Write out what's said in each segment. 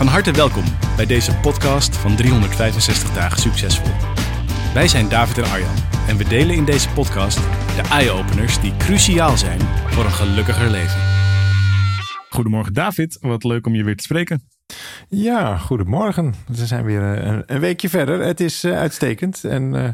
Van harte welkom bij deze podcast van 365 dagen succesvol. Wij zijn David en Arjan en we delen in deze podcast de eye-openers die cruciaal zijn voor een gelukkiger leven. Goedemorgen David, wat leuk om je weer te spreken. Ja, goedemorgen. We zijn weer eh, een, een weekje verder. Het is uh, uitstekend en uh,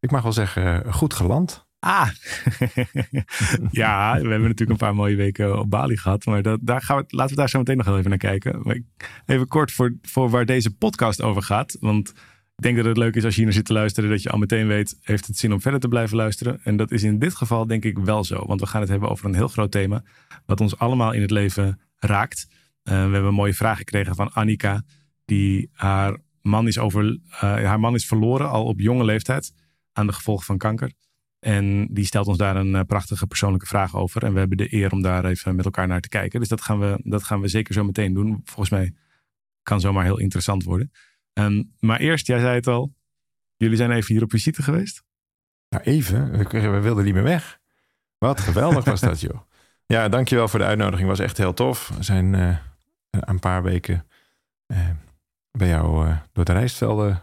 ik mag wel zeggen goed geland. Ah, ja, we hebben natuurlijk een paar mooie weken op Bali gehad. Maar dat, daar gaan we, laten we daar zo meteen nog even naar kijken. Even kort voor, waar deze podcast over gaat. Want ik denk dat het leuk is als je hier naar zit te luisteren. Dat je al meteen weet, heeft het zin om verder te blijven luisteren? En dat is in dit geval denk ik wel zo. Want we gaan het hebben over een heel groot thema. Wat ons allemaal in het leven raakt. Uh, we hebben een mooie vraag gekregen van Annika. Die haar man is, over, uh, haar man is verloren al op jonge leeftijd. Aan de gevolgen van kanker. En die stelt ons daar een prachtige persoonlijke vraag over. En we hebben de eer om daar even met elkaar naar te kijken. Dus dat gaan we, dat gaan we zeker zo meteen doen. Volgens mij kan zomaar heel interessant worden. Um, maar eerst, jij zei het al. Jullie zijn even hier op visite geweest. Nou, even. We wilden niet meer weg. Wat geweldig was dat, joh. Ja, dankjewel voor de uitnodiging. Was echt heel tof. We zijn uh, een paar weken uh, bij jou door de rijstvelden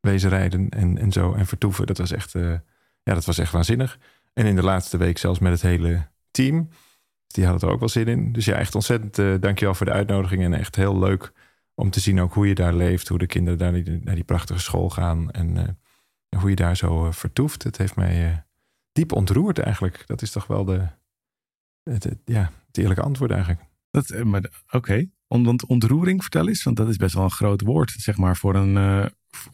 wezen rijden en, en zo. En vertoeven. Dat was echt ja, dat was echt waanzinnig. En in de laatste week zelfs met het hele team. Die hadden er ook wel zin in. Dus ja, echt ontzettend uh, dankjewel voor de uitnodiging. En echt heel leuk om te zien ook hoe je daar leeft. Hoe de kinderen daar naar die prachtige school gaan. En uh, hoe je daar zo uh, vertoeft. Het heeft mij diep ontroerd eigenlijk. Dat is toch wel de, het, het ja, het eerlijke antwoord eigenlijk. Dat, maar Oké, okay. want ontroering vertel eens. Want dat is best wel een groot woord, zeg maar, voor een,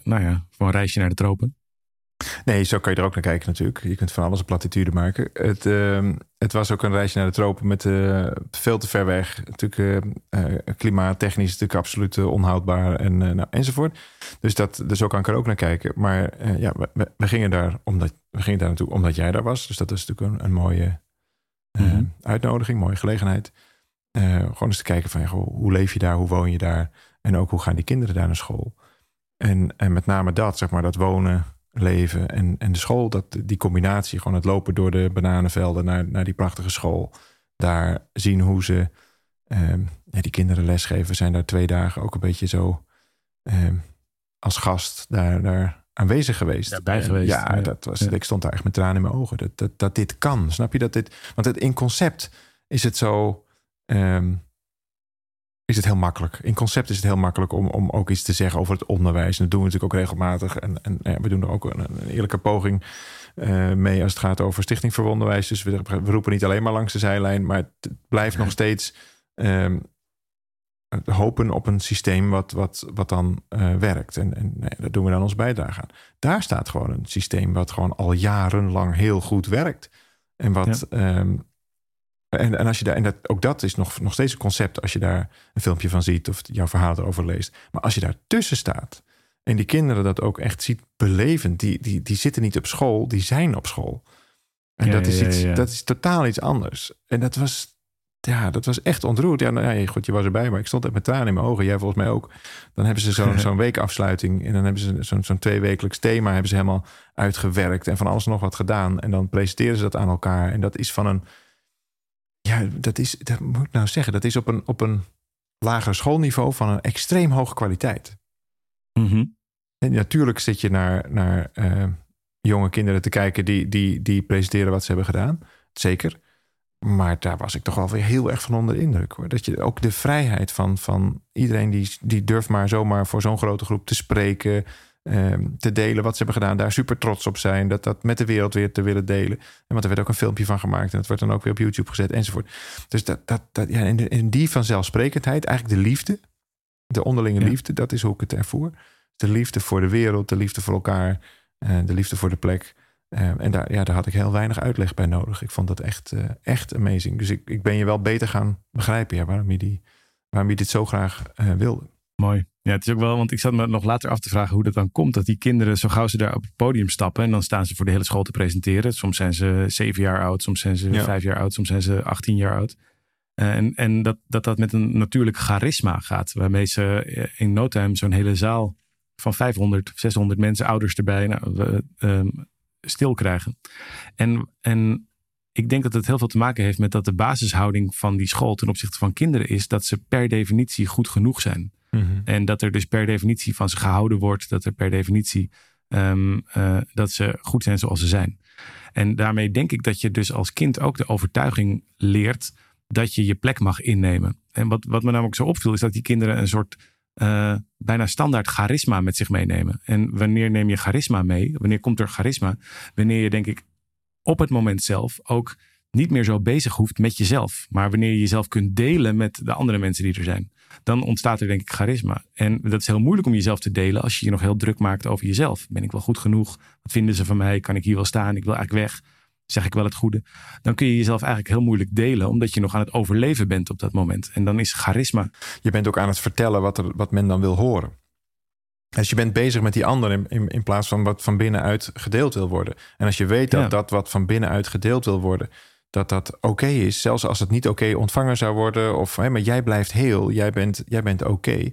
nou ja, voor een reisje naar de tropen. Nee, zo kan je er ook naar kijken natuurlijk. Je kunt van alles een platitude maken. Het, uh, het was ook een reisje naar de tropen met uh, veel te ver weg. Natuurlijk uh, klimaattechnisch natuurlijk absoluut onhoudbaar en, nou, enzovoort. Dus, dat, dus zo kan ik er ook naar kijken. Maar ja, we, we, gingen daar omdat, we gingen daar naartoe omdat jij daar was. Dus dat is natuurlijk een, een mooie mm-hmm. uitnodiging, mooie gelegenheid. gewoon eens te kijken van goh, hoe leef je daar, hoe woon je daar? En ook hoe gaan die kinderen daar naar school? En, en met name dat, zeg maar, dat wonen leven en, en de school, dat, die combinatie, gewoon het lopen door de bananenvelden naar, naar die prachtige school. Daar zien hoe ze um, ja, die kinderen lesgeven, zijn daar twee dagen ook een beetje zo um, als gast daar, daar aanwezig geweest. Ja, bij geweest. Ja, Dat was, ja. ik stond daar echt met tranen in mijn ogen. Dat, dat, dat dit kan. Snap je dat dit? Want het, in concept is het zo. Um, is het heel makkelijk. In concept is het heel makkelijk om, om ook iets te zeggen over het onderwijs. En dat doen we natuurlijk ook regelmatig. En, en ja, we doen er ook een, een eerlijke poging uh, mee als het gaat over Stichting voor Onderwijs. Dus we, we, roepen niet alleen maar langs de zijlijn, maar het blijft nog steeds um, hopen op een systeem wat, wat, wat dan uh, werkt. En, en nee, daar doen we dan ons bijdrage aan. Daar staat gewoon een systeem wat gewoon al jarenlang heel goed werkt. En wat ja. um, en, en, als je daar, en dat, ook dat is nog, nog steeds een concept als je daar een filmpje van ziet of jouw verhaal erover leest. Maar als je daar tussen staat en die kinderen dat ook echt ziet beleven, die, die, die zitten niet op school, die zijn op school. En ja, dat, is iets, ja, ja. dat is totaal iets anders. En dat was, ja, dat was echt ontroerd. Ja, nou, ja, goed, je was erbij, maar ik stond echt met tranen in mijn ogen. Jij volgens mij ook. Dan hebben ze zo'n zo'n weekafsluiting en dan hebben ze zo'n zo'n tweewekelijks thema hebben ze helemaal uitgewerkt en van alles nog wat gedaan. En dan presenteren ze dat aan elkaar. En dat is van een ja, dat is, dat moet ik nou zeggen, dat is op een, op een lager schoolniveau van een extreem hoge kwaliteit. Mm -hmm. En natuurlijk zit je naar, naar uh, jonge kinderen te kijken die, die, die presenteren wat ze hebben gedaan. Zeker. Maar daar was ik toch wel weer heel erg van onder de indruk. Hoor. Dat je ook de vrijheid van, van iedereen die, die durft maar zomaar voor zo'n grote groep te spreken um, te delen wat ze hebben gedaan. Daar super trots op zijn. Dat dat met de wereld weer te willen delen. En want er werd ook een filmpje van gemaakt. En dat wordt dan ook weer op YouTube gezet enzovoort. Dus dat, dat, dat, ja, in, die vanzelfsprekendheid, eigenlijk de liefde. De onderlinge ja. liefde, dat is hoe ik het ervoer. De liefde voor de wereld, de liefde voor elkaar. Uh, de liefde voor de plek. Uh, en daar, ja, daar had ik heel weinig uitleg bij nodig. Ik vond dat echt, uh, echt amazing. Dus ik, ik ben je wel beter gaan begrijpen ja, waarom je die waarom je dit zo graag uh, wilde. Mooi. Ja, het is ook wel, want ik zat me nog later af te vragen hoe dat dan komt. Dat die kinderen, zo gauw ze daar op het podium stappen en dan staan ze voor de hele school te presenteren. Soms zijn ze zeven jaar oud, soms zijn ze vijf jaar oud, soms zijn ze achttien jaar oud. Eh, en en dat, dat dat met een natuurlijk charisma gaat, waarmee ze in no time zo'n hele zaal van 500, 600 mensen, ouders erbij, nou, uh, stil krijgen. En, en ik denk dat het heel veel te maken heeft met dat de basishouding van die school ten opzichte van kinderen is dat ze per definitie goed genoeg zijn. Mhm. En dat er dus per definitie van ze gehouden wordt, dat er per definitie um, uh, dat ze goed zijn zoals ze zijn. En daarmee denk ik dat je dus als kind ook de overtuiging leert dat je je plek mag innemen. En wat, wat me namelijk zo opviel, is dat die kinderen een soort uh, bijna standaard charisma met zich meenemen. En wanneer neem je charisma mee? Wanneer komt er charisma? Wanneer je, denk ik, op het moment zelf ook niet meer zo bezig hoeft met jezelf. Maar wanneer je jezelf kunt delen met de andere mensen die er zijn. Dan ontstaat er denk ik charisma. En dat is heel moeilijk om jezelf te delen als je je nog heel druk maakt over jezelf. Ben ik wel goed genoeg? Wat vinden ze van mij? Kan ik hier wel staan? Ik wil eigenlijk weg. Zeg ik wel het goede? Dan kun je jezelf eigenlijk heel moeilijk delen, omdat je nog aan het overleven bent op dat moment. En dan is charisma. Je bent ook aan het vertellen wat, er, wat men dan wil horen. Dus je bent bezig met die ander in, in, in, plaats van wat van binnenuit gedeeld wil worden. En als je weet dat dat wat van binnenuit gedeeld wil worden, dat dat oké is, zelfs als het niet oké ontvangen zou worden, of hè, maar jij blijft heel, jij bent, jij bent oké.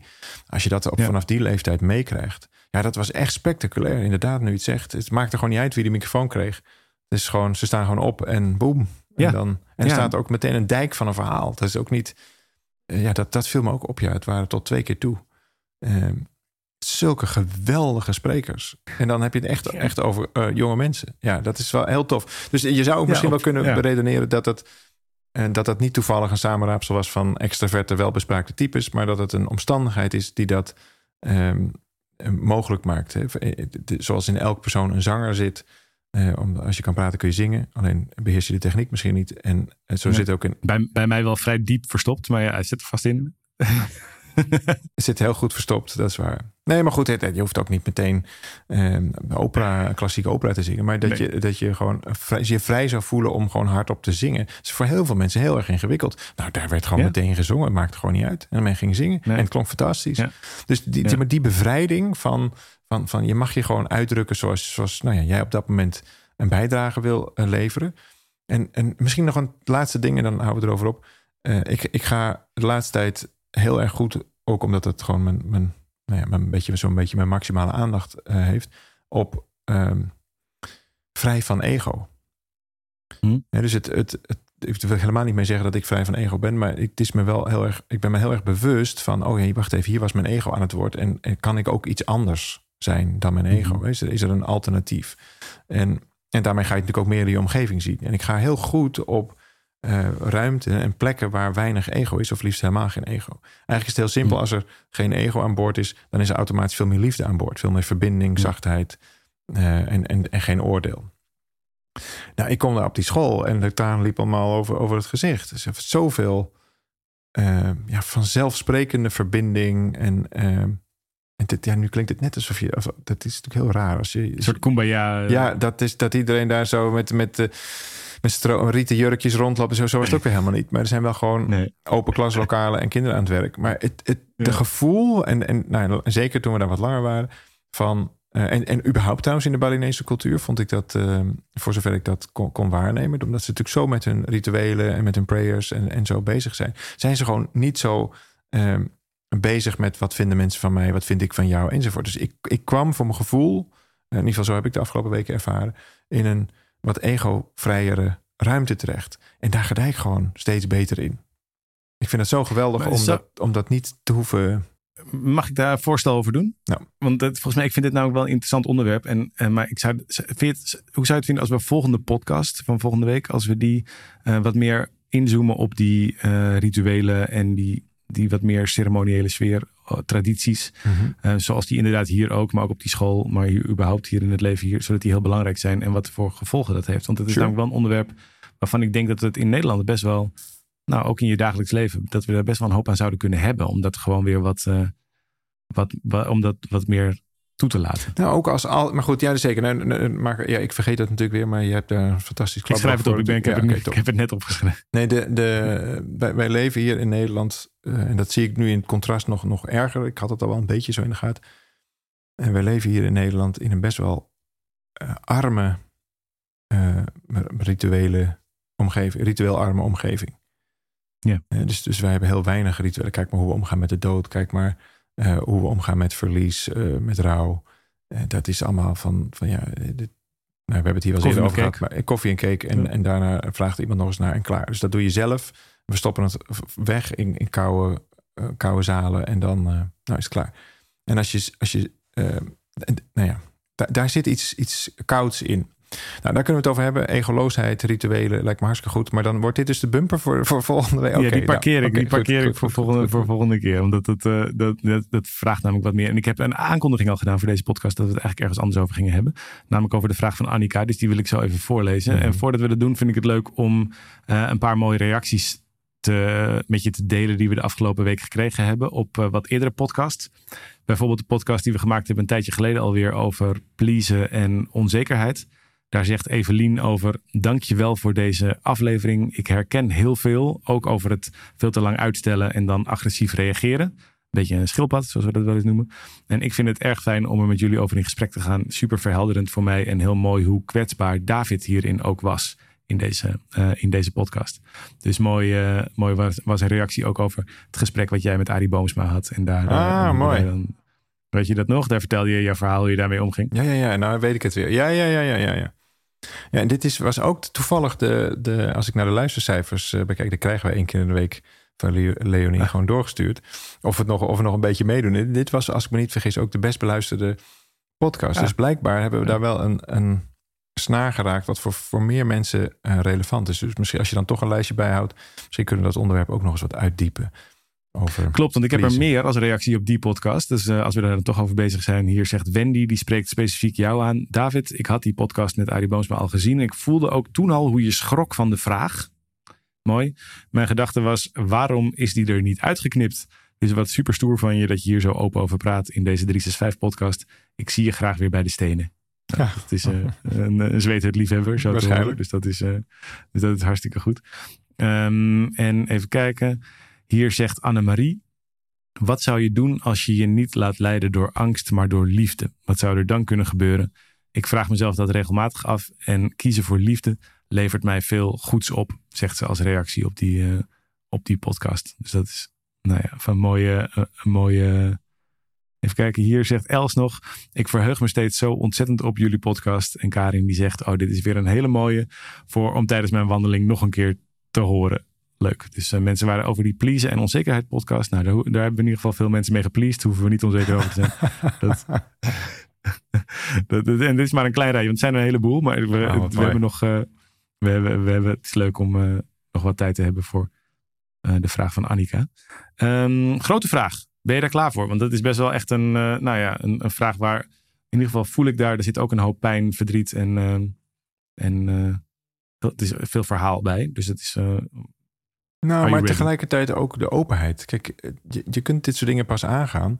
Als je dat op, vanaf die leeftijd meekrijgt. Ja, dat was echt spectaculair. Inderdaad, nu het zegt. Het maakte gewoon niet uit wie de microfoon kreeg. Is gewoon, ze staan gewoon op en boem. En, ja. dan, en er staat ook meteen een dijk van een verhaal. Dat is ook niet. Eh, ja, dat, dat viel me ook op. Ja, het waren tot twee keer toe. Ehm, zulke geweldige sprekers. En dan heb je het echt, echt over uh, jonge mensen. Ja, dat is wel heel tof. Dus je zou ook misschien wel kunnen ja. beredeneren dat het, uh, dat het niet toevallig een samenraapsel was van extraverte, welbespraakte types, maar dat het een omstandigheid is die dat um, mogelijk maakt. Hè. Zoals in elk persoon een zanger zit. Uh, om, als je kan praten kun je zingen. Alleen beheers je de techniek misschien niet. En zo zit ook in. Bij, bij mij wel vrij diep verstopt, maar ja, hij zit er vast in. zit heel goed verstopt, dat is waar. Nee, maar goed, je hoeft ook niet meteen eh, opera, klassieke opera te zingen. Maar dat, je, dat je gewoon vrij, je vrij zou voelen om gewoon hardop te zingen. Dat is voor heel veel mensen heel erg ingewikkeld. Nou, daar werd gewoon meteen gezongen. Het maakte gewoon niet uit. En men ging zingen. En het klonk fantastisch. Dus die, die, die bevrijding van, van, van je mag je gewoon uitdrukken zoals, zoals nou ja, jij op dat moment een bijdrage wil uh, leveren. En, en misschien nog een laatste ding en dan houden we erover op. Uh, ik, ik ga de laatste tijd heel erg goed, ook omdat het gewoon mijn, mijn, nou ja, mijn beetje, zo'n beetje mijn maximale aandacht uh, heeft, op um, vrij van ego. Hm? Ja, dus het, het, het, ik wil helemaal niet mee zeggen dat ik vrij van ego ben, maar het is me wel heel erg, ik ben me heel erg bewust van, oh ja, wacht even, hier was mijn ego aan het woord en, en kan ik ook iets anders zijn dan mijn ego? Mm-hmm. Is, er, is er een alternatief? En, en daarmee ga je natuurlijk ook meer in je omgeving zien. En ik ga heel goed op uh, ruimte en plekken waar weinig ego is, of liefst helemaal geen ego. Eigenlijk is het heel simpel. Mm. Als er geen ego aan boord is, dan is er automatisch veel meer liefde aan boord. Veel meer verbinding, zachtheid uh, en, en, en geen oordeel. Nou, ik kom daar op die school en de traan liep allemaal over, over het gezicht. Dus er zoveel uh, ja, vanzelfsprekende verbinding en en dit, ja, nu klinkt het net alsof je. Of, dat is natuurlijk heel raar. Als je, een soort kumbaya. Ja, dat is dat iedereen daar zo met, met, uh, met rieten jurkjes rondlopen. Zo, zo was het ook weer helemaal niet. Maar er zijn wel gewoon open klaslokalen en kinderen aan het werk. Maar het, het de gevoel, en, en nou, zeker toen we daar wat langer waren, van. Uh, en, en überhaupt trouwens in de Balinese cultuur vond ik dat, uh, voor zover ik dat kon, kon, waarnemen, omdat ze natuurlijk zo met hun rituelen en met hun prayers en, en zo bezig zijn, zijn ze gewoon niet zo uh, bezig met wat vinden mensen van mij, wat vind ik van jou enzovoort. Dus ik, ik kwam voor mijn gevoel, in ieder geval zo heb ik de afgelopen weken ervaren, in een wat ego-vrijere ruimte terecht. En daar ga ik gewoon steeds beter in. Ik vind het zo geweldig om, dat, om dat niet te hoeven. Mag ik daar een voorstel over doen? Nou. Want het, volgens mij, ik vind dit nou wel een interessant onderwerp. En, en maar ik zou, vind hoe zou je het vinden als we volgende podcast van volgende week, als we die uh, wat meer inzoomen op die uh, rituelen en die die wat meer ceremoniële sfeer, eh, tradities. Mhm. Eh, zoals die inderdaad hier ook, maar ook op die school, maar hier, überhaupt hier in het leven hier, zodat die heel belangrijk zijn en wat voor gevolgen dat heeft. Want het is namelijk wel een onderwerp waarvan ik denk dat het in Nederland best wel, nou ook in je dagelijks leven, dat we daar best wel een hoop aan zouden kunnen hebben. Om dat gewoon weer wat, uh, wat, wat, om dat wat meer toe te laten. Nou, ook als al, maar goed, ja, zeker. maar ja, ik vergeet dat natuurlijk weer, maar je hebt daar een fantastisch klap. Ik schrijf het op. Ik, ben, ik, heb, ik, heb, het net opgeschreven. Nee, de, de, wij, wij leven hier in Nederland eh, en dat zie ik nu in het contrast nog, nog erger. Ik had het al wel een beetje zo in de gaten. En we leven hier in Nederland in een best wel uh, arme, uh, rituele omgeving, ritueel arme omgeving. Ja. dus, dus wij hebben heel weinig rituelen. Kijk maar hoe we omgaan met de dood. Kijk maar hoe we omgaan met verlies, met rouw. dat is allemaal van, van ja, dit, nou, we hebben het hier wel eens over gehad. Maar koffie en cake. En, en daarna vraagt iemand nog eens naar en klaar. Dus dat doe je zelf. We stoppen het weg in, in koude, uh, koude zalen. En dan uh, nou is het klaar. En als je... Als je uh, nou ja, daar, zit iets, iets kouds in. Nou, daar kunnen we het over hebben. Egoloosheid, rituelen, lijkt me hartstikke goed. Maar dan wordt dit dus de bumper voor, voor volgende week. ja, die parkeer nou, ik, die parkeer ik voor, volgende, voor volgende keer. Omdat het, uh, dat, dat, dat, vraagt namelijk wat meer. En ik heb een aankondiging al gedaan voor deze podcast... dat we het eigenlijk ergens anders over gingen hebben. Namelijk over de vraag van Annika. Dus die wil ik zo even voorlezen. Mm-hmm. En voordat we dat doen, vind ik het leuk om uh, een paar mooie reacties te, met je te delen... die we de afgelopen week gekregen hebben op uh, wat eerdere podcasts. Bijvoorbeeld de podcast die we gemaakt hebben een tijdje geleden alweer... over pleasen en onzekerheid... Daar zegt Evelien over: Dankjewel voor deze aflevering. Ik herken heel veel, ook over het veel te lang uitstellen en dan agressief reageren. Beetje een schildpad, zoals we dat wel eens noemen. En ik vind het erg fijn om er met jullie over in gesprek te gaan. Super verhelderend voor mij en heel mooi hoe kwetsbaar David hierin ook was in deze, uh, in deze podcast. Dus mooi, uh, mooi was, was een reactie ook over het gesprek wat jij met Arie Boomsma had. En daar, ah, uh, mooi. Dan, weet je dat nog? Daar vertelde je je verhaal hoe je daarmee omging. Ja, ja, ja. Nou weet ik het weer. Ja, ja, ja, ja, ja. ja. Ja, en dit is, was ook toevallig de, de, als ik naar de luistercijfers bekijk, dan krijgen we één keer in de week van Leonie gewoon doorgestuurd. Of, het nog, of we nog een beetje meedoen. Dit was, als ik me niet vergis, ook de best beluisterde podcast. Dus blijkbaar hebben we daar wel een, een snaar geraakt wat voor, voor meer mensen uh, relevant is. Dus misschien als je dan toch een lijstje bijhoudt, misschien kunnen we dat onderwerp ook nog eens wat uitdiepen. Over Klopt, want ik heb er meer als reactie op die podcast. Dus uh, als we daar dan toch over bezig zijn. Hier zegt Wendy, die spreekt specifiek jou aan. David, ik had die podcast met Arie Boomsma al gezien. Ik voelde ook toen al hoe je schrok van de vraag. Mooi. Mijn gedachte was, waarom is die er niet uitgeknipt? Dus wat super stoer van je dat je hier zo open over praat in deze 365 podcast. Ik zie je graag weer bij de stenen. Ja. Het is uh, een, een zweethut liefhebber. Zo Waarschijnlijk. Dus dat, is, uh, dus dat is hartstikke goed. Um, en even kijken. Hier zegt Annemarie: Wat zou je doen als je je niet laat leiden door angst, maar door liefde? Wat zou er dan kunnen gebeuren? Ik vraag mezelf dat regelmatig af en kiezen voor liefde levert mij veel goeds op, zegt ze als reactie op die, uh, op die podcast. Dus dat is nou ja, van mooie, uh, mooie. Even kijken, hier zegt Els nog. Ik verheug me steeds zo ontzettend op jullie podcast. En Karin die zegt: Oh, dit is weer een hele mooie voor om tijdens mijn wandeling nog een keer te horen leuk. Dus uh, mensen waren over die pleasen en onzekerheid podcast. Nou, daar, daar, hebben we in ieder geval veel mensen mee gepleased. Hoeven we niet onzeker over te zijn. dat, dat, dat, en dit is maar een klein rijtje, want het zijn er een heleboel. Maar we, oh, we hebben nog, uh, we hebben, we hebben, het is leuk om uh, nog wat tijd te hebben voor de vraag van Annika. Um, grote vraag. Ben je daar klaar voor? Want dat is best wel echt een, nou ja, een, een, vraag waar, in ieder geval voel ik daar, er zit ook een hoop pijn, verdriet en, en er is veel verhaal bij. Dus het is nou, maar tegelijkertijd ook de openheid. Kijk, je, je kunt dit soort dingen pas aangaan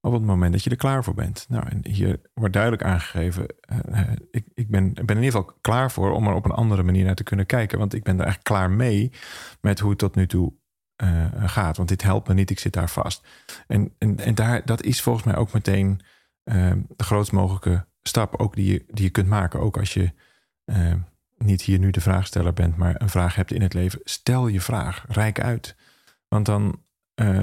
op het moment dat je er klaar voor bent. Nou, en hier wordt duidelijk aangegeven, uh, ik, ik ben, ben in ieder geval klaar voor om er op een andere manier naar te kunnen kijken. Want ik ben er echt klaar mee met hoe het tot nu toe uh, gaat. Want dit helpt me niet, ik zit daar vast. En, en, en daar, dat is volgens mij ook meteen uh, de grootst mogelijke stap ook die je, die je kunt maken. Ook als je niet hier nu de vraagsteller bent, maar een vraag hebt in het leven, stel je vraag, rijk uit. Want dan,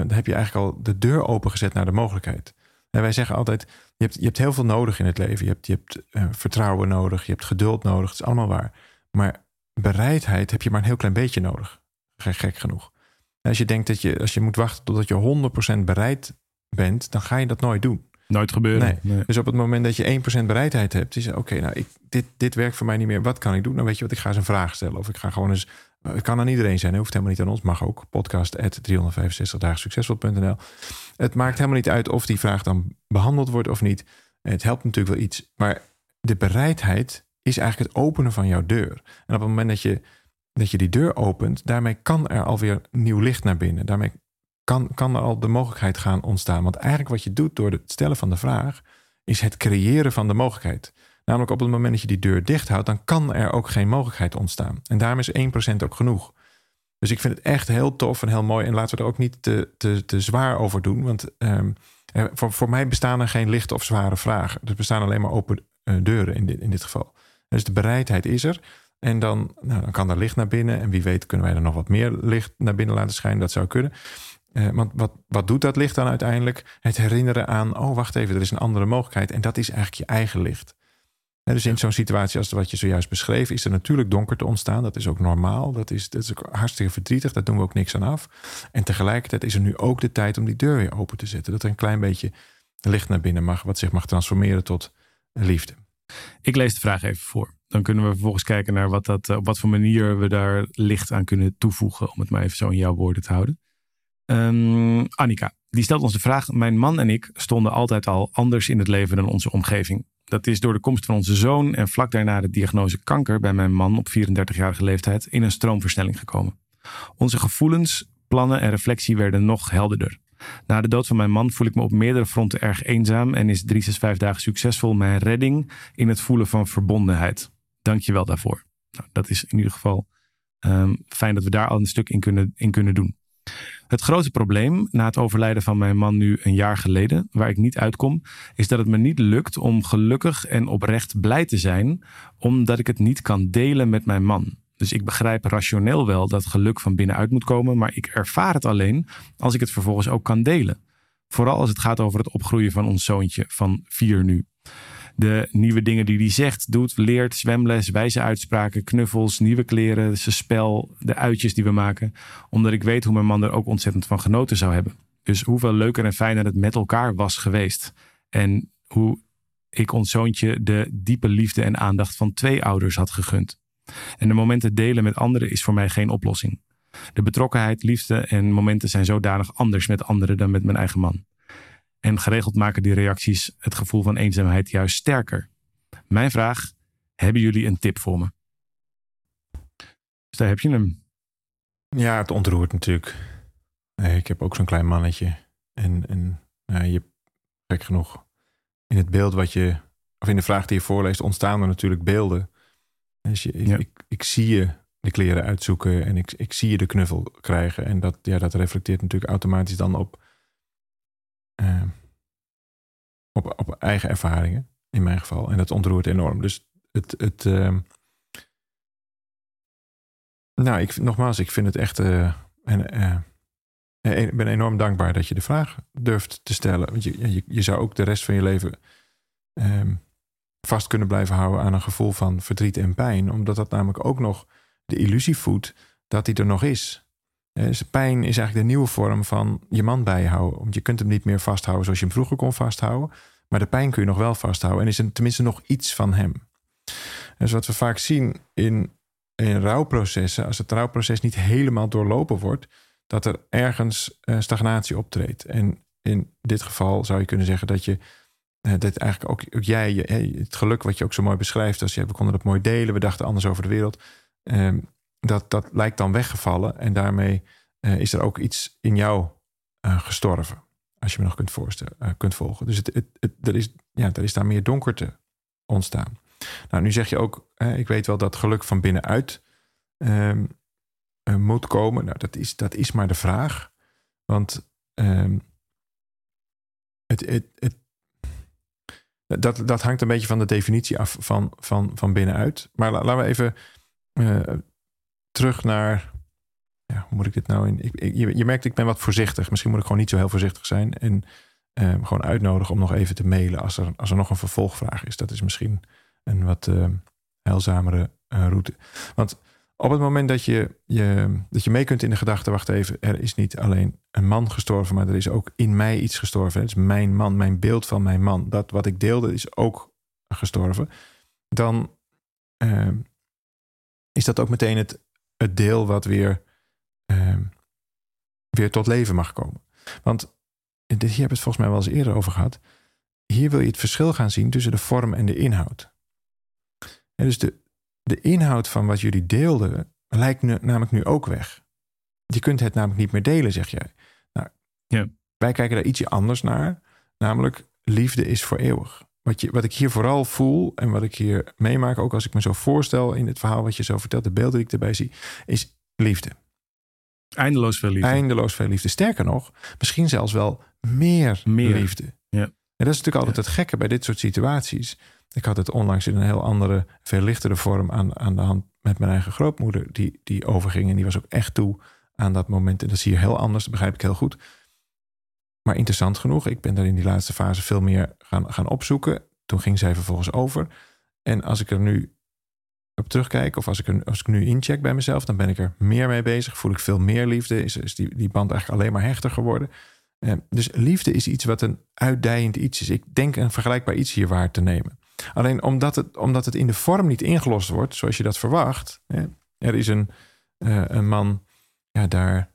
heb je eigenlijk al de deur opengezet naar de mogelijkheid. En wij zeggen altijd, je hebt, je hebt heel veel nodig in het leven. Je hebt, je hebt vertrouwen nodig, je hebt geduld nodig, het is allemaal waar. Maar bereidheid heb je maar een heel klein beetje nodig. Gek genoeg. Als je denkt dat je, als je moet wachten totdat je 100% bereid bent, dan ga je dat nooit doen. Nooit gebeuren. Nee. Dus op het moment dat je 1% bereidheid hebt, is oké, nou, ik, dit, dit werkt voor mij niet meer. Wat kan ik doen? Dan weet je wat, ik ga eens een vraag stellen. Of ik ga gewoon eens. Het kan aan iedereen zijn, het hoeft helemaal niet aan ons. Mag ook. Podcast 365 dagen succesvol.nl. Het maakt helemaal niet uit of die vraag dan behandeld wordt of niet. Het helpt natuurlijk wel iets. Maar de bereidheid is eigenlijk het openen van jouw deur. En op het moment dat je, dat je die deur opent, daarmee kan er alweer nieuw licht naar binnen. Daarmee kan, kan er al de mogelijkheid gaan ontstaan. Want eigenlijk wat je doet door het stellen van de vraag, is het creëren van de mogelijkheid. Namelijk op het moment dat je die deur dicht houdt, dan kan er ook geen mogelijkheid ontstaan. En daarom is 1% ook genoeg. Dus ik vind het echt heel tof en heel mooi. En laten we er ook niet te, te, te zwaar over doen. Want ehm, voor, voor mij bestaan er geen lichte of zware vragen. Er bestaan alleen maar open uh, deuren in dit, in dit geval. Dus de bereidheid is er. En dan, nou, dan kan er licht naar binnen. En wie weet kunnen wij er nog wat meer licht naar binnen laten schijnen. Dat zou kunnen. Uh, want wat, wat doet dat licht dan uiteindelijk? Het herinneren aan, oh wacht even, er is een andere mogelijkheid. En dat is eigenlijk je eigen licht. dus in zo'n situatie als wat je zojuist beschreef, is er natuurlijk donker te ontstaan. Dat is ook normaal. Dat is, dat is ook hartstikke verdrietig. Daar doen we ook niks aan af. En tegelijkertijd is er nu ook de tijd om die deur weer open te zetten. Dat er een klein beetje licht naar binnen mag, wat zich mag transformeren tot liefde. Ik lees de vraag even voor. Dan kunnen we vervolgens kijken naar wat dat, op wat voor manier we daar licht aan kunnen toevoegen. Om het maar even zo in jouw woorden te houden. Um, Annika, die stelt ons de vraag: Mijn man en ik stonden altijd al anders in het leven dan onze omgeving. Dat is door de komst van onze zoon en vlak daarna de diagnose kanker bij mijn man op 34-jarige leeftijd in een stroomversnelling gekomen. Onze gevoelens, plannen en reflectie werden nog helderder. Na de dood van mijn man voel ik me op meerdere fronten erg eenzaam en is 365 dagen succesvol mijn redding in het voelen van verbondenheid. Dank je wel daarvoor. Nou, dat is in ieder geval um, fijn dat we daar al een stuk in kunnen, in kunnen doen. Het grote probleem na het overlijden van mijn man nu een jaar geleden, waar ik niet uitkom, is dat het me niet lukt om gelukkig en oprecht blij te zijn, omdat ik het niet kan delen met mijn man. Dus ik begrijp rationeel wel dat geluk van binnenuit moet komen, maar ik ervaar het alleen als ik het vervolgens ook kan delen. Vooral als het gaat over het opgroeien van ons zoontje van vier nu de nieuwe dingen die hij zegt, doet, leert, zwemles, wijze uitspraken, knuffels, nieuwe kleren, zijn spel, de uitjes die we maken. Omdat ik weet hoe mijn man er ook ontzettend van genoten zou hebben. Dus hoeveel leuker en fijner het met elkaar was geweest. En hoe ik ons zoontje de diepe liefde en aandacht van twee ouders had gegund. En de momenten delen met anderen is voor mij geen oplossing. De betrokkenheid, liefde en momenten zijn zodanig anders met anderen dan met mijn eigen man. En geregeld maken die reacties het gevoel van eenzaamheid juist sterker. Mijn vraag: hebben jullie een tip voor me? Dus daar heb je hem. Ja, het ontroert natuurlijk. Ik heb ook zo'n klein mannetje. En, en nou, je, gek genoeg, in het beeld wat je, of in de vraag die je voorleest, ontstaan er natuurlijk beelden. Dus je, ik, ik, zie je de kleren uitzoeken en ik, ik zie je de knuffel krijgen. En dat, ja, dat reflecteert natuurlijk automatisch dan op uh, op, op eigen ervaringen, in mijn geval. En dat ontroert enorm. Dus het. het uh, nou, ik, nogmaals, ik vind het echt. Uh, en, ik ben enorm dankbaar dat je de vraag durft te stellen. Want je, je, je zou ook de rest van je leven ehm, vast kunnen blijven houden aan een gevoel van verdriet en pijn. Omdat dat namelijk ook nog de illusie voedt dat die er nog is. Dus pijn is eigenlijk de nieuwe vorm van je man bijhouden. Want je kunt hem niet meer vasthouden zoals je hem vroeger kon vasthouden. Maar de pijn kun je nog wel vasthouden. En is er tenminste nog iets van hem. Dus wat we vaak zien in, in rouwprocessen, als het rouwproces niet helemaal doorlopen wordt, dat er ergens uh, stagnatie optreedt. En in dit geval zou je kunnen zeggen dat je dat eigenlijk ook, jij, je, het geluk wat je ook zo mooi beschrijft, als je, we konden het mooi delen, we dachten anders over de wereld. Uh, dat, dat lijkt dan weggevallen. En daarmee uh, is er ook iets in jou uh, gestorven. Als je me nog kunt, voorstellen, kunt volgen. Dus het, het, er, is, ja, er is daar meer donkerte ontstaan. Nou, nu zeg je ook, ik weet wel dat geluk van binnenuit ehm, moet komen. Nou, dat is, dat is maar de vraag. Want um, het, het, het, dat, dat hangt een beetje van de definitie af van, van, van binnenuit. Maar laten we even terug naar. Ja, hoe moet ik dit nou in? Je, merkt, ik ben wat voorzichtig. Misschien moet ik gewoon niet zo heel voorzichtig zijn. En uh, gewoon uitnodigen om nog even te mailen als er, als er nog een vervolgvraag is. Dat is misschien een wat uh, heilzamere route. Want op het moment dat je, je, dat je mee kunt in de gedachte, wacht even, er is niet alleen een man gestorven, maar er is ook in mij iets gestorven. Het is mijn man, mijn beeld van mijn man. Dat wat ik deelde is ook gestorven. Dan ehm, is dat ook meteen het, het deel wat weer, uh, weer tot leven mag komen. Want hier heb je het volgens mij wel eens eerder over gehad. Hier wil je het verschil gaan zien tussen de vorm en de inhoud. En dus de, de inhoud van wat jullie deelden lijkt nu, namelijk nu ook weg. Je kunt het namelijk niet meer delen, zeg jij. Nou, ja. Wij kijken daar ietsje anders naar. Namelijk, liefde is voor eeuwig. Wat, je, wat ik hier vooral voel en wat ik hier meemaak, ook als ik me zo voorstel in het verhaal wat je zo vertelt, de beelden die ik erbij zie, is liefde. Eindeloos veel liefde. Eindeloos veel liefde. Sterker nog, misschien zelfs wel meer, Meer. liefde. Ja. En dat is natuurlijk altijd het gekke bij dit soort situaties. Ik had het onlangs in een heel andere, veel lichtere vorm aan, aan de hand met mijn eigen grootmoeder, die, die overging. En die was ook echt toe aan dat moment. En dat zie je heel anders, dat begrijp ik heel goed. Maar interessant genoeg, ik ben daar in die laatste fase veel meer gaan, gaan opzoeken. Toen ging zij vervolgens over. En als ik er nu op terugkijk, of als ik, er, als ik nu incheck bij mezelf, dan ben ik er meer mee bezig. Voel ik veel meer liefde. Is, is die, die band eigenlijk alleen maar hechter geworden. Eh, dus liefde is iets wat een uitdijend iets is. Ik denk een vergelijkbaar iets hier waar te nemen. Alleen omdat het, omdat het in de vorm niet ingelost wordt, zoals je dat verwacht. Hè, er is een, eh, een man, ja, daar,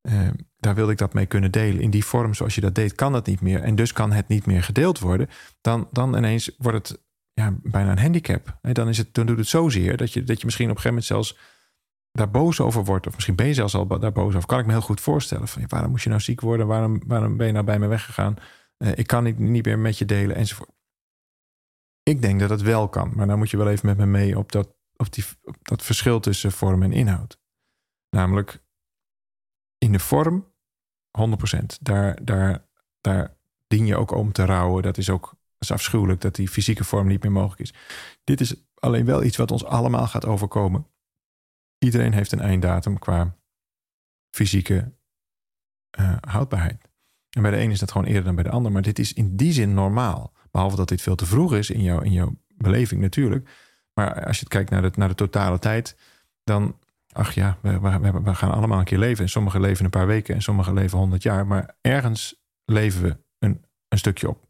eh, daar wilde ik dat mee kunnen delen. In die vorm zoals je dat deed, kan dat niet meer. En dus kan het niet meer gedeeld worden. Dan, dan ineens wordt het ja, bijna een handicap. Hè, dan, is het, dan doet het zozeer dat je, dat je misschien op een gegeven moment zelfs daar boos over wordt. Of misschien ben je zelfs al daar boos over. Kan ik me heel goed voorstellen. Van, waarom moest je nou ziek worden? Waarom, waarom ben je nou bij me weggegaan? Eh, ik kan niet, niet meer met je delen enzovoort. Ik denk dat het wel kan. Maar dan moet je wel even met me mee op dat, op die, op dat verschil tussen vorm en inhoud. Namelijk in de vorm 100%. Daar, daar, daar dien je ook om te rouwen. Dat is ook dat is afschuwelijk dat die fysieke vorm niet meer mogelijk is. Dit is alleen wel iets wat ons allemaal gaat overkomen. Iedereen heeft een einddatum qua fysieke uh, houdbaarheid. En bij de een is dat gewoon eerder dan bij de ander. Maar dit is in die zin normaal. Behalve dat dit veel te vroeg is in, jou, in jouw beleving natuurlijk. Maar als je het kijkt naar de, naar de totale tijd, dan, ach ja, we, we, we gaan allemaal een keer leven. En sommigen leven een paar weken en sommigen leven honderd jaar. Maar ergens leven we een, een stukje op.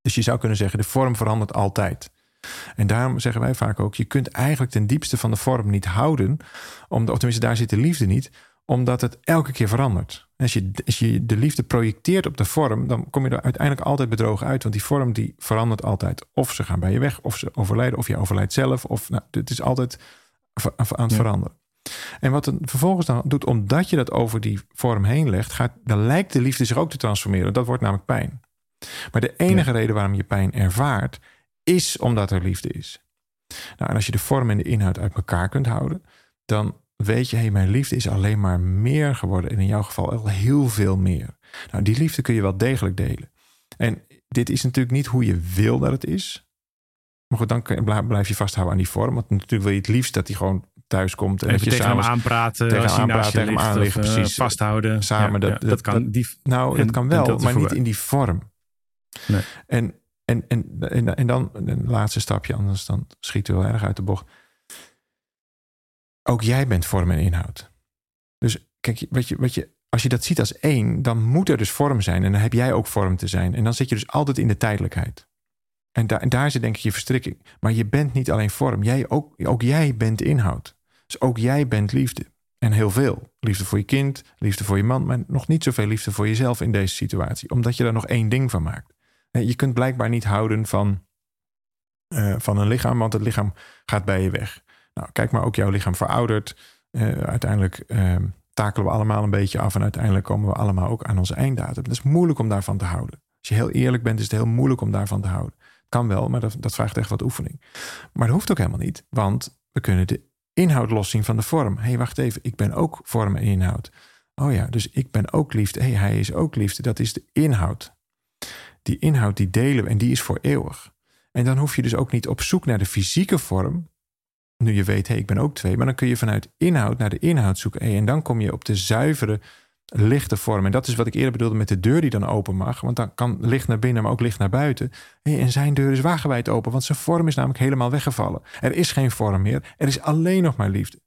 Dus je zou kunnen zeggen, de vorm verandert altijd. En daarom zeggen wij vaak ook, je kunt eigenlijk ten diepste van de vorm niet houden. Om, of tenminste, daar zit de liefde niet omdat het elke keer verandert. Als je, als je de liefde projecteert op de vorm, dan kom je er uiteindelijk altijd bedrogen uit. Want die vorm die verandert altijd. Of ze gaan bij je weg, of ze overlijden, of je overlijdt zelf. Of nou, het is altijd aan het ja. veranderen. En wat het vervolgens dan doet, omdat je dat over die vorm heen legt, gaat, dan lijkt de liefde zich ook te transformeren. Dat wordt namelijk pijn. Maar de enige ja. reden waarom je pijn ervaart, is omdat er liefde is. Nou, en als je de vorm en de inhoud uit elkaar kunt houden, dan weet je, hey, mijn liefde is alleen maar meer geworden. En in jouw geval al heel veel meer. Nou, die liefde kun je wel degelijk delen. En dit is natuurlijk niet hoe je wil dat het is. Maar goed, dan blijf je vasthouden aan die vorm. Want natuurlijk wil je het liefst dat hij gewoon thuis komt. En Even dat je tegen samen hem aanpraten. tegen als hem aanpraten, tegen hem of, eh, precies. vasthouden. Samen, Ja, dat- ja, dat- kan. die, Nou, En- dat kan wel, dat maar niet in die vorm. Nee. En, en, en, en, en dan een laatste stapje, anders dan schiet u wel erg uit de bocht. Ook jij bent vorm en inhoud. Dus kijk, wat je, wat je, als je dat ziet als één, dan moet er dus vorm zijn. En dan heb jij ook vorm te zijn. En dan zit je dus altijd in de tijdelijkheid. En, daar en daar zit denk ik je verstrikking. Maar je bent niet alleen vorm. Jij ook, ook jij bent inhoud. Dus ook jij bent liefde. En heel veel. Liefde voor je kind, liefde voor je man, maar nog niet zoveel liefde voor jezelf in deze situatie. Omdat je daar nog één ding van maakt. Je kunt blijkbaar niet houden van, eh, van een lichaam, want het lichaam gaat bij je weg. Nou, kijk maar, ook jouw lichaam veroudert. Eh, uiteindelijk eh, takelen we allemaal een beetje af en uiteindelijk komen we allemaal ook aan onze einddatum. Het is moeilijk om daarvan te houden. Als je heel eerlijk bent, is het heel moeilijk om daarvan te houden. Kan wel, maar dat, dat vraagt echt wat oefening. Maar dat hoeft ook helemaal niet, want we kunnen de inhoud loszien van de vorm. Hé, hey, wacht even, ik ben ook vorm en inhoud. Oh ja, dus ik ben ook liefde. Hé, hey, hij is ook liefde. Dat is de inhoud. Die inhoud die delen we en die is voor eeuwig. En dan hoef je dus ook niet op zoek naar de fysieke vorm. Nu je weet, ik ben ook twee. Maar dan kun je vanuit inhoud naar de inhoud zoeken. En dan kom je op de zuivere, lichte vorm. En dat is wat ik eerder bedoelde met de deur die dan open mag. Want dan kan licht naar binnen, maar ook licht naar buiten. En zijn deur is wagenwijd open, want zijn vorm is namelijk helemaal weggevallen. Er is geen vorm meer. Er is alleen nog maar liefde.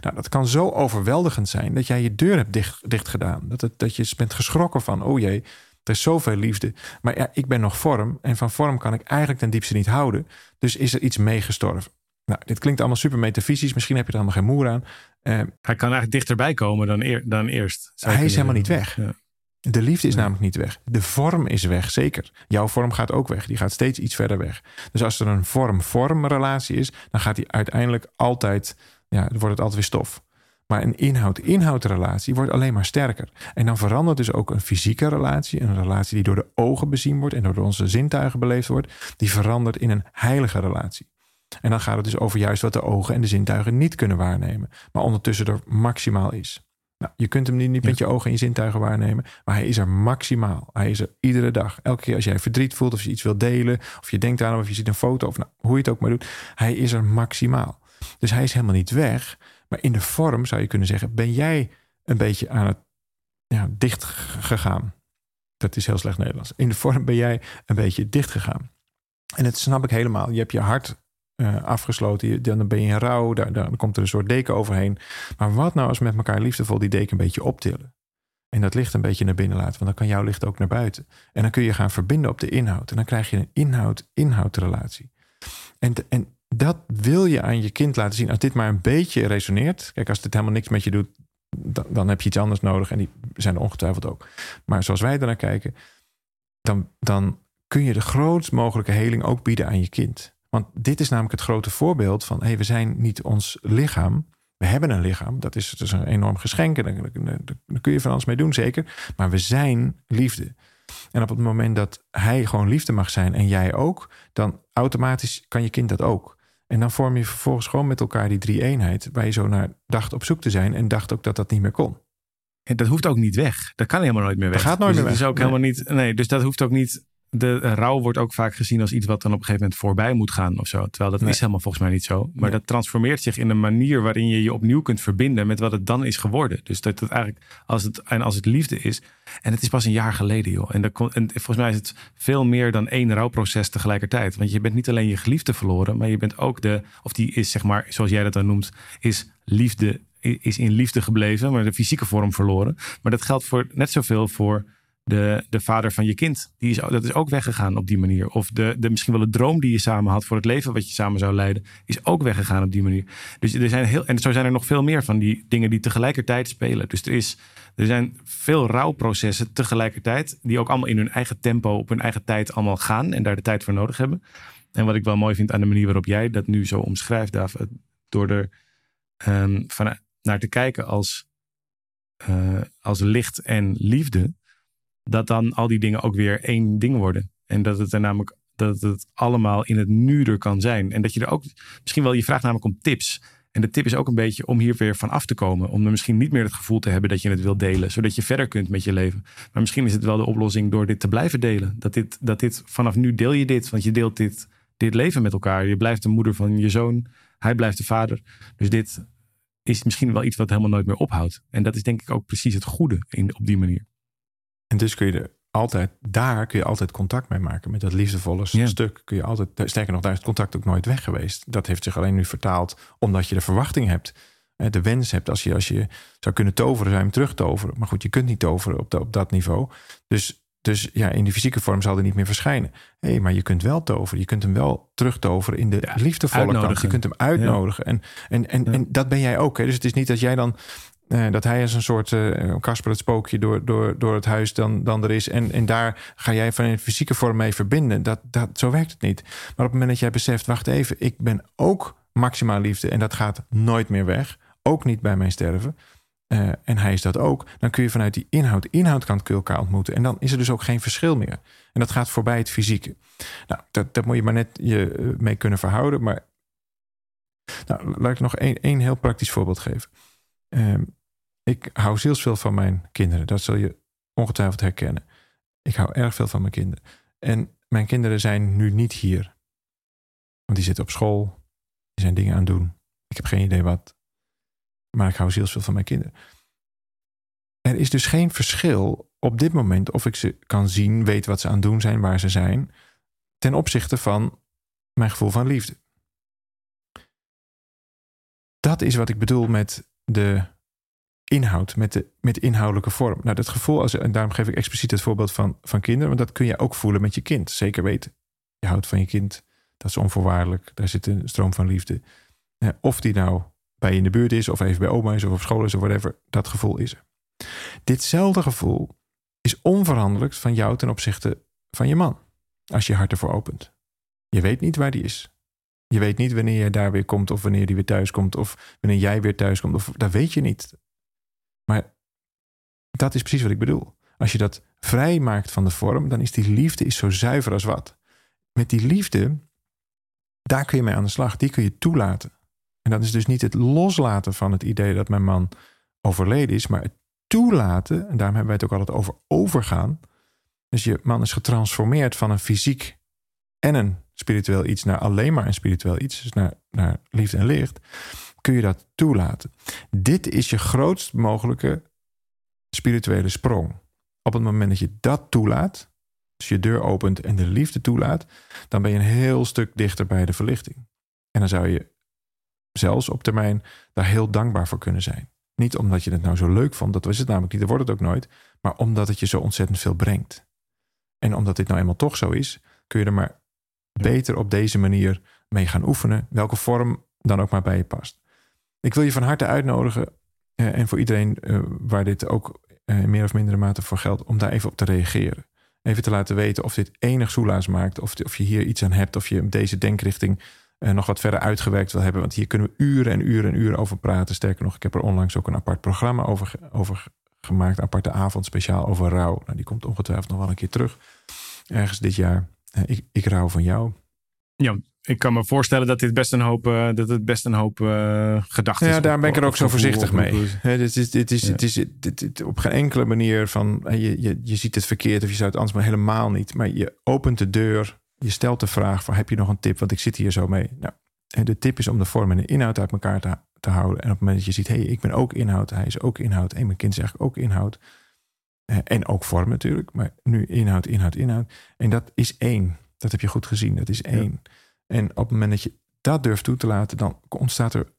Nou, dat kan zo overweldigend zijn dat jij je deur hebt dicht, dicht gedaan. Dat, het, dat je bent geschrokken van, oh jee, er is zoveel liefde. Maar ik ben nog vorm. En van vorm kan ik eigenlijk ten diepste niet houden. Dus is er iets meegestorven. Nou, dit klinkt allemaal super metafysisch. Misschien heb je er allemaal geen moer aan. Eh, hij kan eigenlijk dichterbij komen dan, eer, dan eerst. hij is helemaal niet weg. zeggen. De liefde is Ja. namelijk niet weg. De vorm is weg, zeker. Jouw vorm gaat ook weg. Die gaat steeds iets verder weg. Dus als er een vorm-vorm relatie is, dan gaat die uiteindelijk altijd, ja, dan wordt het altijd weer stof. Maar een inhoud-inhoud relatie wordt alleen maar sterker. En dan verandert dus ook een fysieke relatie, een relatie die door de ogen bezien wordt en door onze zintuigen beleefd wordt, die verandert in een heilige relatie. En dan gaat het dus over juist wat de ogen en de zintuigen niet kunnen waarnemen, maar ondertussen er maximaal is. Nou, je kunt hem niet, niet met je ogen en je zintuigen waarnemen, maar hij is er maximaal. Hij is er iedere dag. Elke keer als jij verdriet voelt of je iets wilt delen, of je denkt aan hem of je ziet een foto of nou, hoe je het ook maar doet, hij is er maximaal. Dus hij is helemaal niet weg, maar in de vorm zou je kunnen zeggen, ben jij een beetje aan het ja, dicht gegaan. Dat is heel slecht Nederlands. In de vorm ben jij een beetje dicht gegaan. En dat snap ik helemaal. Je hebt je hart uh, afgesloten. Dan ben je in rouw. Daar, dan komt er een soort deken overheen. Maar wat nou als met elkaar liefdevol die deken een beetje optillen? En dat licht een beetje naar binnen laten. Want dan kan jouw licht ook naar buiten. En dan kun je gaan verbinden op de inhoud. En dan krijg je een inhoud-inhoud-relatie. En, en dat wil je aan je kind laten zien. Als dit maar een beetje resoneert. Kijk, als dit helemaal niks met je doet. Dan, dan heb je iets anders nodig. En die zijn er ongetwijfeld ook. Maar zoals wij naar kijken. Dan, dan kun je de grootst mogelijke heling ook bieden aan je kind. Want dit is namelijk het grote voorbeeld van: hey, we zijn niet ons lichaam. We hebben een lichaam, dat is, een enorm geschenk. En daar, kun je van alles mee doen, zeker. Maar we zijn liefde. En op het moment dat hij gewoon liefde mag zijn en jij ook, dan automatisch kan je kind dat ook. En dan vorm je vervolgens gewoon met elkaar die drie eenheid, waar je zo naar dacht op zoek te zijn en dacht ook dat dat niet meer kon. En dat hoeft ook niet weg. Dat kan helemaal nooit meer weg. Dat gaat nooit dus meer weg. Is ook helemaal niet, nee, dus dat hoeft ook niet de rouw wordt ook vaak gezien als iets wat dan op een gegeven moment voorbij moet gaan of zo. Terwijl dat is helemaal volgens mij niet zo. Maar dat transformeert zich in een manier waarin je je opnieuw kunt verbinden met wat het dan is geworden. Dus dat het eigenlijk, als het, en als het liefde is. En het is pas een jaar geleden, joh. En, dat, en volgens mij is het veel meer dan één rouwproces tegelijkertijd. Want je bent niet alleen je geliefde verloren, maar je bent ook de, of die is zeg maar, zoals jij dat dan noemt, is liefde, is in liefde gebleven, maar de fysieke vorm verloren. Maar dat geldt voor net zoveel voor de, de vader van je kind. Die is, dat is ook weggegaan op die manier. Of de, de, misschien wel de droom die je samen had voor het leven wat je samen zou leiden, is ook weggegaan op die manier. Dus er zijn heel, en zo zijn er nog veel meer van die dingen die tegelijkertijd spelen. Dus er, is, er zijn veel rouwprocessen tegelijkertijd, die ook allemaal in hun eigen tempo, op hun eigen tijd allemaal gaan en daar de tijd voor nodig hebben. En wat ik wel mooi vind aan de manier waarop jij dat nu zo omschrijft, David, door er um, van, naar te kijken als, uh, als licht en liefde dat dan al die dingen ook weer één ding worden. En dat het er namelijk dat het allemaal in het nu er kan zijn. En dat je er ook misschien wel, je vraagt namelijk om tips. En de tip is ook een beetje om hier weer van af te komen. Om er misschien niet meer het gevoel te hebben dat je het wilt delen. Zodat je verder kunt met je leven. Maar misschien is het wel de oplossing door dit te blijven delen. Dat dit, dat dit vanaf nu deel je dit. Want je deelt dit, dit leven met elkaar. Je blijft de moeder van je zoon. Hij blijft de vader. Dus dit is misschien wel iets wat helemaal nooit meer ophoudt. En dat is denk ik ook precies het goede in, op die manier. En dus kun je er altijd, daar kun je altijd contact mee maken. Met dat liefdevolle stuk kun je altijd, sterker nog, daar is het contact ook nooit weg geweest. Dat heeft zich alleen nu vertaald omdat je de verwachting hebt. De wens hebt, als je, als je zou kunnen toveren, zou je hem terugtoveren. Maar goed, je kunt niet toveren op, op dat niveau. Dus, dus ja, in die fysieke vorm zal hij niet meer verschijnen. Hey, maar je kunt wel toveren. Je kunt hem wel terugtoveren in de ja, liefdevolle kant. Je kunt hem uitnodigen. En, en, en, en dat ben jij ook. Hè? Dus het is niet dat jij dan dat hij als een soort Casper uh, het spookje door, door, door het huis dan, dan er is. En, en daar ga jij van een fysieke vorm mee verbinden. Dat, dat, zo werkt het niet. Maar op het moment dat jij beseft, wacht even, ik ben ook maximaal liefde en dat gaat nooit meer weg. Ook niet bij mijn sterven. Uh, en hij is dat ook. Dan kun je vanuit die inhoud, inhoudkant elkaar ontmoeten. En dan is er dus ook geen verschil meer. En dat gaat voorbij het fysieke. Nou, dat, dat moet je maar net je mee kunnen verhouden. Maar nou, laat ik nog één, heel praktisch voorbeeld geven. Um, ik hou zielsveel van mijn kinderen. Dat zul je ongetwijfeld herkennen. Ik hou erg veel van mijn kinderen. En mijn kinderen zijn nu niet hier. Want die zitten op school. Die zijn dingen aan het doen. Ik heb geen idee wat. Maar ik hou zielsveel van mijn kinderen. Er is dus geen verschil op dit moment of ik ze kan zien, weet wat ze aan het doen zijn, waar ze zijn, ten opzichte van mijn gevoel van liefde. Dat is wat ik bedoel met de inhoud, met de, met inhoudelijke vorm. Nou, dat gevoel, als, en daarom geef ik expliciet het voorbeeld van, van kinderen, want dat kun je ook voelen met je kind. Zeker weten. Je houdt van je kind, dat is onvoorwaardelijk. Daar zit een stroom van liefde. Of die nou bij je in de buurt is, of even bij oma is, of op school is, of whatever, dat gevoel is er. Ditzelfde gevoel is onveranderlijk van jou ten opzichte van je man, als je hart ervoor opent. Je weet niet waar die is. Je weet niet wanneer jij daar weer komt, of wanneer die weer thuis komt, of wanneer jij weer thuis komt. Of, dat weet je niet. Maar dat is precies wat ik bedoel. Als je dat vrij maakt van de vorm, dan is die liefde is zo zuiver als wat. Met die liefde, daar kun je mee aan de slag. Die kun je toelaten. En dat is dus niet het loslaten van het idee dat mijn man overleden is, maar het toelaten, en daarom hebben wij het ook altijd over overgaan. Dus je man is getransformeerd van een fysiek en een spiritueel iets naar alleen maar een spiritueel iets, dus naar, naar liefde en licht, kun je dat toelaten. Dit is je grootst mogelijke spirituele sprong. Op het moment dat je dat toelaat, dus je deur opent en de liefde toelaat, dan ben je een heel stuk dichter bij de verlichting. En dan zou je zelfs op termijn daar heel dankbaar voor kunnen zijn. Niet omdat je het nou zo leuk vond, dat was het namelijk niet, dat wordt het ook nooit, maar omdat het je zo ontzettend veel brengt. En omdat dit nou eenmaal toch zo is, kun je er maar beter op deze manier mee gaan oefenen, welke vorm dan ook maar bij je past. Ik wil je van harte uitnodigen, eh, en voor iedereen eh, waar dit ook in eh, meer of mindere mate voor geldt, om daar even op te reageren. Even te laten weten of dit enig soelaas maakt, of, of je hier iets aan hebt, of je deze denkrichting nog wat verder uitgewerkt wil hebben. Want hier kunnen we uren en uren en uren over praten. Sterker nog, ik heb er onlangs ook een apart programma over, over gemaakt. Een aparte avond speciaal over rouw. Nou, die komt ongetwijfeld nog wel een keer terug. Ergens dit jaar. ik, ik rouw van jou. Ja, ik kan me voorstellen dat dit best een hoop, uh, dat het best een hoop uh, gedachten is. Ja, daar ben ik er ook zo voorzichtig mee. He, dit is, dit is, is dit, dit, op geen enkele manier van je, je, je ziet het verkeerd of je zou het anders, maar helemaal niet. Maar je opent de deur, je stelt de vraag van heb je nog een tip, want ik zit hier zo mee. Nou, de tip is om de vorm en de inhoud uit elkaar te, te houden. En op het moment dat je ziet, hé, hey, ik ben ook inhoud, hij is ook inhoud en mijn kind is eigenlijk ook inhoud. En ook vorm natuurlijk, maar nu inhoud, inhoud, inhoud. En dat is één. Dat heb je goed gezien, dat is één. Ja. En op het moment dat je dat durft toe te laten, dan ontstaat er,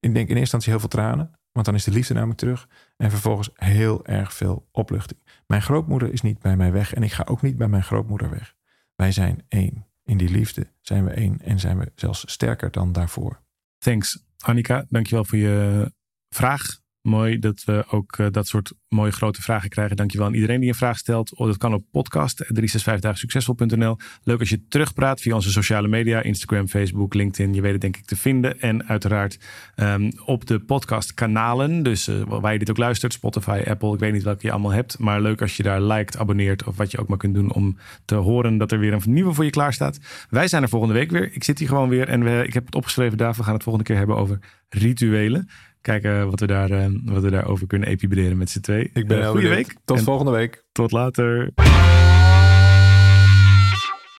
ik denk in eerste instantie heel veel tranen. Want dan is de liefde namelijk terug. En vervolgens heel erg veel opluchting. Mijn grootmoeder is niet bij mij weg. En ik ga ook niet bij mijn grootmoeder weg. Wij zijn één. In die liefde zijn we één. En zijn we zelfs sterker dan daarvoor. Thanks, Annika. Dankjewel voor je vraag. Mooi dat we ook uh, dat soort mooie grote vragen krijgen. Dankjewel aan iedereen die een vraag stelt. Oh, dat kan op podcast 365 succesvol.nl. Leuk als je terugpraat via onze sociale media, Instagram, Facebook, LinkedIn. Je weet het denk ik te vinden. En uiteraard um, op de podcast kanalen. Dus uh, waar je dit ook luistert, Spotify, Apple. Ik weet niet welke je allemaal hebt. Maar leuk als je daar liked, abonneert of wat je ook maar kunt doen om te horen dat er weer een nieuwe voor je klaar staat. Wij zijn er volgende week weer. Ik zit hier gewoon weer en ik heb het opgeschreven daar. We gaan het volgende keer hebben over rituelen. Kijken wat we, daar, uh, wat we daarover kunnen epibreren met z'n twee. Ik ben uh, Goede week. Tot volgende week. Tot later.